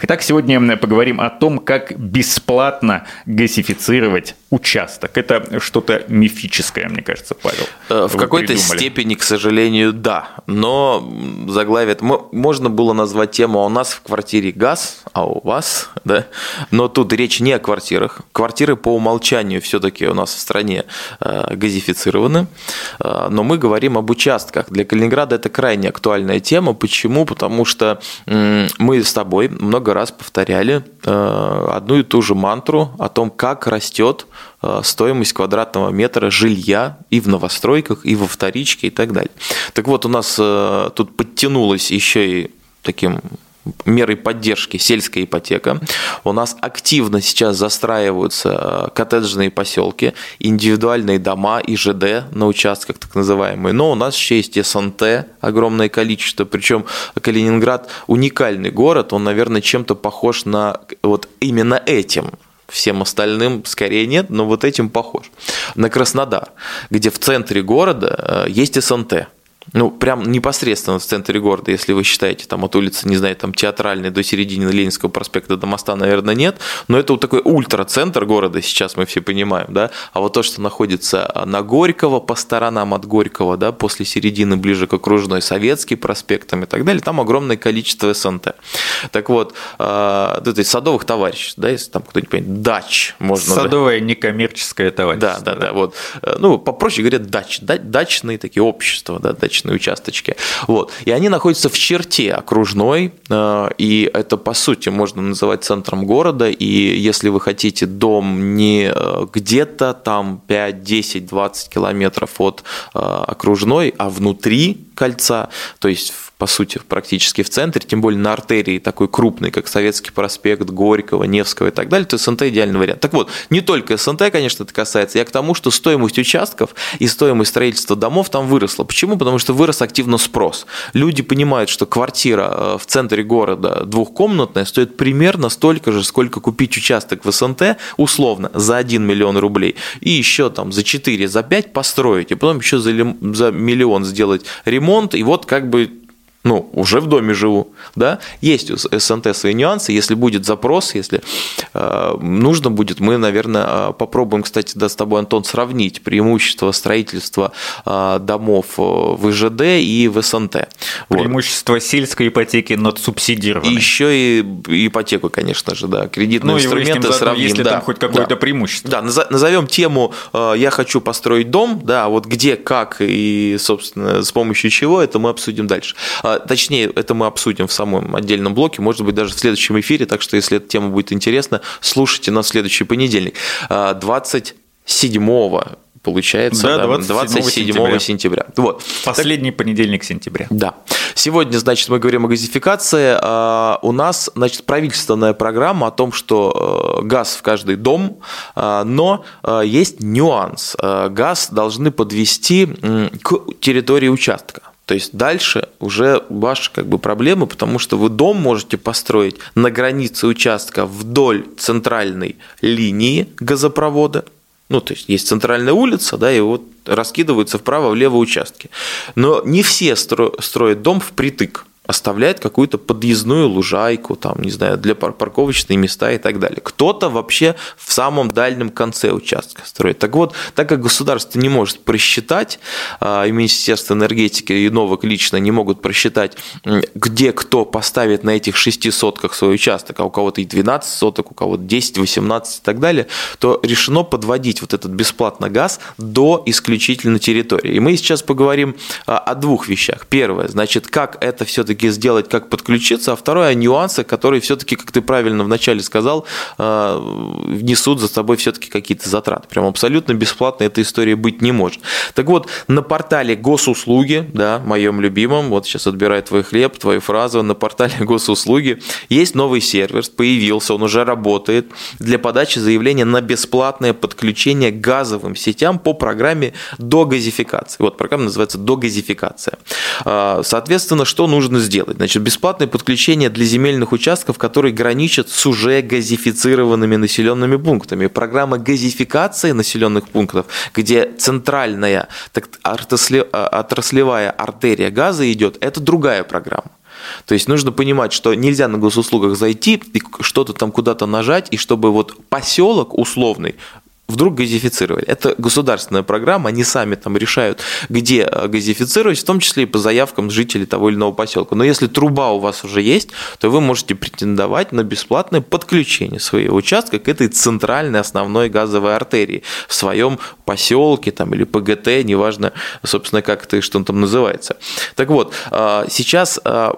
Итак, сегодня мы поговорим о том, как бесплатно газифицировать участок. Это что-то мифическое, мне кажется, Павел. Э, в какой-то степени, к сожалению, да. Но заглавие... Можно было назвать тему «А у нас в квартире газ, а у вас...» да? Но тут речь не о квартирах. Квартиры по умолчанию все-таки у нас в стране э, газифицированы. Э, но мы говорим об участках. Для Калининграда это крайне актуальная тема. Почему? Потому что мы с тобой много много раз повторяли э, одну и ту же мантру о том, как растет э, стоимость квадратного метра жилья и в новостройках, и во вторичке и так далее. Так вот, у нас э, тут подтянулось еще и таким мерой поддержки сельская ипотека. У нас активно сейчас застраиваются э, коттеджные поселки, индивидуальные дома и ЖД на участках так называемые. Но у нас еще есть СНТ огромное количество. Причем Калининград уникальный город, он, наверное, чем-то похож на вот именно этим всем остальным скорее нет, но вот этим похож. На Краснодар, где в центре города э, есть СНТ ну, прям непосредственно в центре города, если вы считаете, там от улицы, не знаю, там театральной до середины Ленинского проспекта до моста, наверное, нет, но это вот такой ультрацентр города сейчас мы все понимаем, да, а вот то, что находится на Горького, по сторонам от Горького, да, после середины ближе к окружной, Советский проспектам и так далее, там огромное количество СНТ. Так вот, э, то есть садовых товарищей, да, если там кто-нибудь понимает, дач можно. Садовое да? некоммерческое товарищество. Да, да, да, да, вот, э, ну, попроще говоря, дач, дач, дачные такие общества, да, дач дачные участочки. Вот. И они находятся в черте окружной, э, и это, по сути, можно называть центром города, и если вы хотите дом не э, где-то там 5, 10, 20 километров от э, окружной, а внутри кольца, то есть по сути, практически в центре, тем более на артерии такой крупной, как Советский проспект, Горького, Невского и так далее, то СНТ идеальный вариант. Так вот, не только СНТ, конечно, это касается, я к тому, что стоимость участков и стоимость строительства домов там выросла. Почему? Потому что вырос активно спрос. Люди понимают, что квартира э, в центре города двухкомнатная стоит примерно столько же, сколько купить участок в СНТ, условно, за 1 миллион рублей, и еще там за 4, за 5 построить, и потом еще за, за миллион сделать ремонт, и вот как бы ну, уже в доме живу, да, есть у СНТ свои нюансы, если будет запрос, если э, нужно будет, мы, наверное, э, попробуем, кстати, да, с тобой, Антон, сравнить преимущество строительства э, домов э, в ИЖД и в СНТ. Преимущество вот. сельской ипотеки над субсидированной. И еще и ипотеку, конечно же, да, кредитные ну, инструменты сравним. Если да, там хоть какое-то да. преимущество. Да, назовем тему «Я хочу построить дом», да, вот где, как и, собственно, с помощью чего, это мы обсудим дальше. А, точнее, это мы обсудим в самом отдельном блоке, может быть, даже в следующем эфире, так что, если эта тема будет интересна, слушайте нас в следующий понедельник. 27 а, получается, да, 27, 27 сентября. сентября. Вот. Последний так, понедельник сентября. Да. Сегодня, значит, мы говорим о газификации. А, у нас, значит, правительственная программа о том, что э, газ в каждый дом, а, но э, есть нюанс. Газ должны подвести к территории участка. То есть дальше уже ваши как бы проблемы, потому что вы дом можете построить на границе участка вдоль центральной линии газопровода. Ну, то есть есть центральная улица, да, и вот раскидываются вправо-влево участки. Но не все строят дом впритык оставляет какую-то подъездную лужайку, там, не знаю, для пар парковочные места и так далее. Кто-то вообще в самом дальнем конце участка строит. Так вот, так как государство не может просчитать, а, и Министерство энергетики и Новок лично не могут просчитать, где кто поставит на этих шести сотках свой участок, а у кого-то и 12 соток, у кого-то 10, 18 и так далее, то решено подводить вот этот бесплатный газ до исключительно территории. И мы сейчас поговорим а, о двух вещах. Первое, значит, как это все-таки все-таки сделать, как подключиться, а второе, нюансы, которые все-таки, как ты правильно вначале сказал, э, внесут за собой все-таки какие-то затраты. Прям абсолютно бесплатно эта история быть не может. Так вот, на портале госуслуги, да, моем любимом, вот сейчас отбирай твой хлеб, твою фразу, на портале госуслуги есть новый сервер, появился, он уже работает для подачи заявления на бесплатное подключение к газовым сетям по программе догазификации. Вот программа называется догазификация. Соответственно, что нужно сделать? Значит, бесплатное подключение для земельных участков, которые граничат с уже газифицированными населенными пунктами. Программа газификации населенных пунктов, где центральная так, отраслевая артерия газа идет, это другая программа. То есть нужно понимать, что нельзя на госуслугах зайти и что-то там куда-то нажать, и чтобы вот поселок условный вдруг газифицировали. Это государственная программа, они сами там решают, где э, газифицировать, в том числе и по заявкам жителей того или иного поселка. Но если труба у вас уже есть, то вы можете претендовать на бесплатное подключение своего участка к этой центральной основной газовой артерии в своем поселке там, или ПГТ, неважно, собственно, как это что он там называется. Так вот, э, сейчас э,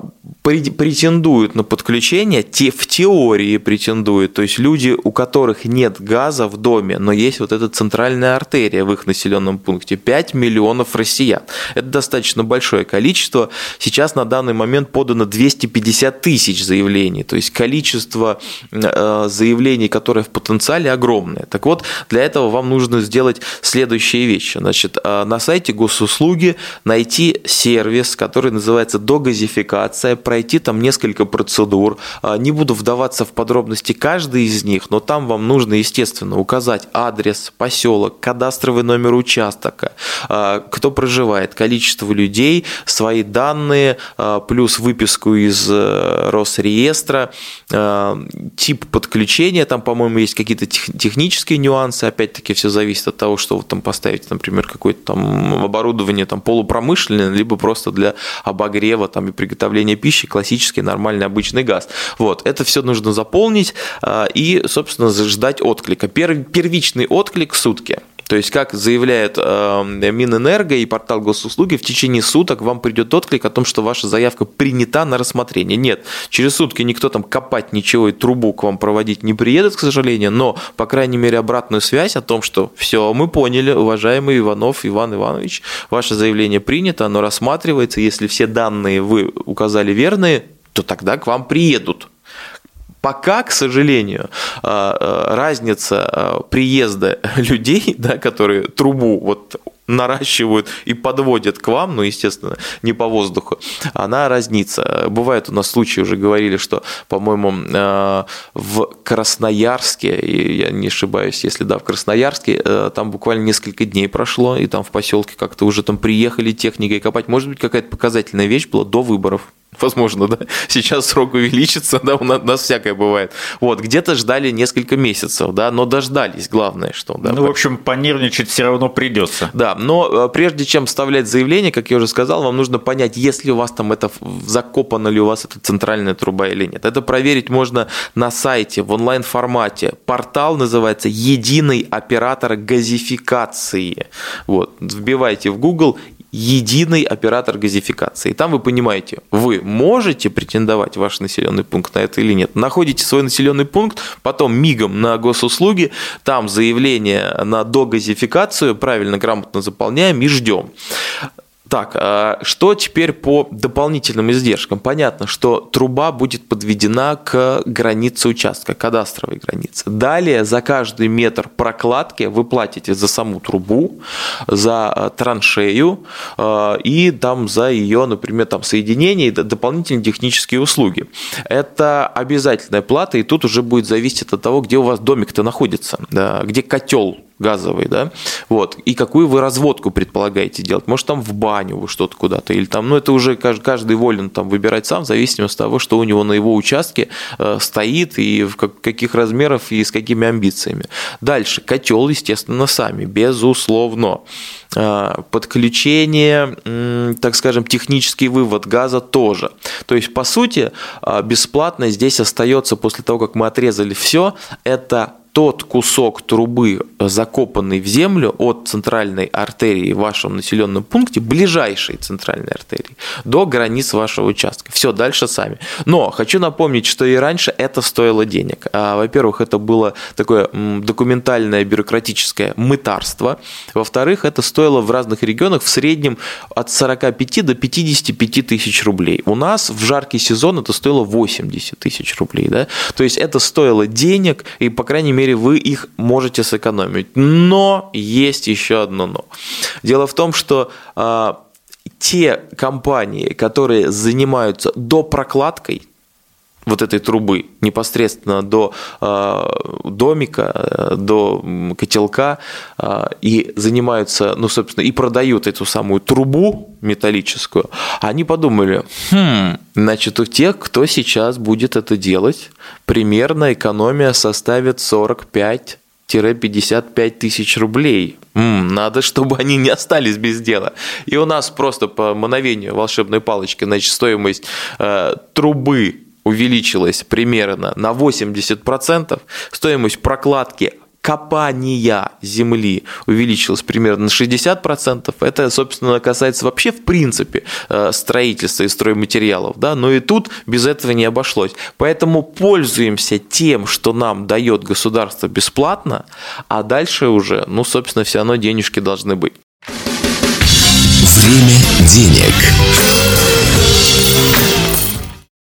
претендуют на подключение, те в теории претендуют, то есть люди, у которых нет газа в доме, но есть вот эта центральная артерия в их населенном пункте. 5 миллионов россиян. Это достаточно большое количество. Сейчас на данный момент подано 250 тысяч заявлений. То есть количество э, заявлений, которые в потенциале огромное. Так вот, для этого вам нужно сделать следующие вещи. Значит, э, на сайте госуслуги найти сервис, который называется догазификация, пройти там несколько процедур. Э, не буду вдаваться в подробности каждой из них, но там вам нужно, естественно, указать адрес, поселок, кадастровый номер участка, а, кто проживает, количество людей, свои данные, а, плюс выписку из э, Росреестра, а, тип подключения, там, по-моему, есть какие-то технические нюансы, опять-таки все зависит от того, что вы там поставите, например, какое-то там оборудование там полупромышленное, либо просто для обогрева там и приготовления пищи, классический нормальный обычный газ. Вот, это все нужно заполнить и, собственно, ждать отклика. Первичный единичный отклик сутки. То есть, как заявляет э, Минэнерго и портал госуслуги, в течение суток вам придет отклик о том, что ваша заявка принята на рассмотрение. Нет, через сутки никто там копать ничего и трубу к вам проводить не приедет, к сожалению, но, по крайней мере, обратную связь о том, что все, мы поняли, уважаемый Иванов Иван Иванович, ваше заявление принято, оно рассматривается, если все данные вы указали верные, то тогда к вам приедут. Пока, к сожалению, э, э, разница э, приезда людей, да, которые трубу вот наращивают и подводят к вам, ну, естественно, не по воздуху, она разнится. Бывает у нас случаи, уже говорили, что, по-моему, в Красноярске, я не ошибаюсь, если да, в Красноярске, там буквально несколько дней прошло, и там в поселке как-то уже там приехали техникой копать. Может быть, какая-то показательная вещь была до выборов возможно, да, сейчас срок увеличится, да, у нас, у нас всякое бывает. Вот, где-то ждали несколько месяцев, да, но дождались, главное, что. Да, ну, в общем, понервничать все равно придется. Да, но э, прежде чем вставлять заявление, как я уже сказал, вам нужно понять, есть ли у вас там это, закопана ли у вас эта центральная труба или нет. Это проверить можно на сайте, в онлайн-формате. Портал называется «Единый оператор газификации». Вот, вбивайте в Google единый оператор газификации. И там вы понимаете, вы можете претендовать ваш населенный пункт на это или нет. Находите свой населенный пункт, потом мигом на госуслуги, там заявление на догазификацию, правильно, грамотно заполняем и ждем. Так, а что теперь по дополнительным издержкам? Понятно, что труба будет подведена к границе участка, кадастровой границе. Далее за каждый метр прокладки вы платите за саму трубу, за э, траншею э, и там за ее, например, там соединение и дополнительные технические услуги. Это обязательная плата, и тут уже будет зависеть от того, где у вас домик-то находится, где котел газовый, да, вот, и какую вы разводку предполагаете делать, может там в баню вы что-то куда-то, или там, ну это уже каждый волен там выбирать сам, в зависимости от того, что у него на его участке э, стоит и в каких размеров и с какими амбициями. Дальше, котел, естественно, сами, безусловно. Э, подключение, так скажем, технический вывод газа тоже. То есть, по сути, э, бесплатно здесь остается после того, как мы отрезали все, это тот кусок трубы, э, закопанный в землю от центральной артерии в вашем населенном пункте, ближайшей центральной артерии, до границ вашего участка. Все, дальше сами. Но хочу напомнить, что и раньше это стоило денег. А, во-первых, это было такое документальное бюрократическое мытарство. Во-вторых, это стоило в разных регионах в среднем от 45 до 55 тысяч рублей. У нас в жаркий сезон это стоило 80 тысяч рублей. Да? То есть это стоило денег, и, по крайней мере, мере, вы их можете сэкономить. Но есть еще одно но. Дело в том, что а, те компании, которые занимаются допрокладкой, вот этой трубы непосредственно до э, домика, до котелка э, и занимаются, ну, собственно, и продают эту самую трубу металлическую, они подумали, хм, значит, у тех, кто сейчас будет это делать, примерно экономия составит 45 55 тысяч рублей. М-м, надо, чтобы они не остались без дела. И у нас просто по мановению волшебной палочки, значит, стоимость э, трубы увеличилась примерно на 80%, стоимость прокладки копания земли увеличилась примерно на 60%. Это, собственно, касается вообще в принципе э, строительства и стройматериалов. Да? Но и тут без этого не обошлось. Поэтому пользуемся тем, что нам дает государство бесплатно, а дальше уже, ну, собственно, все равно денежки должны быть. Время денег.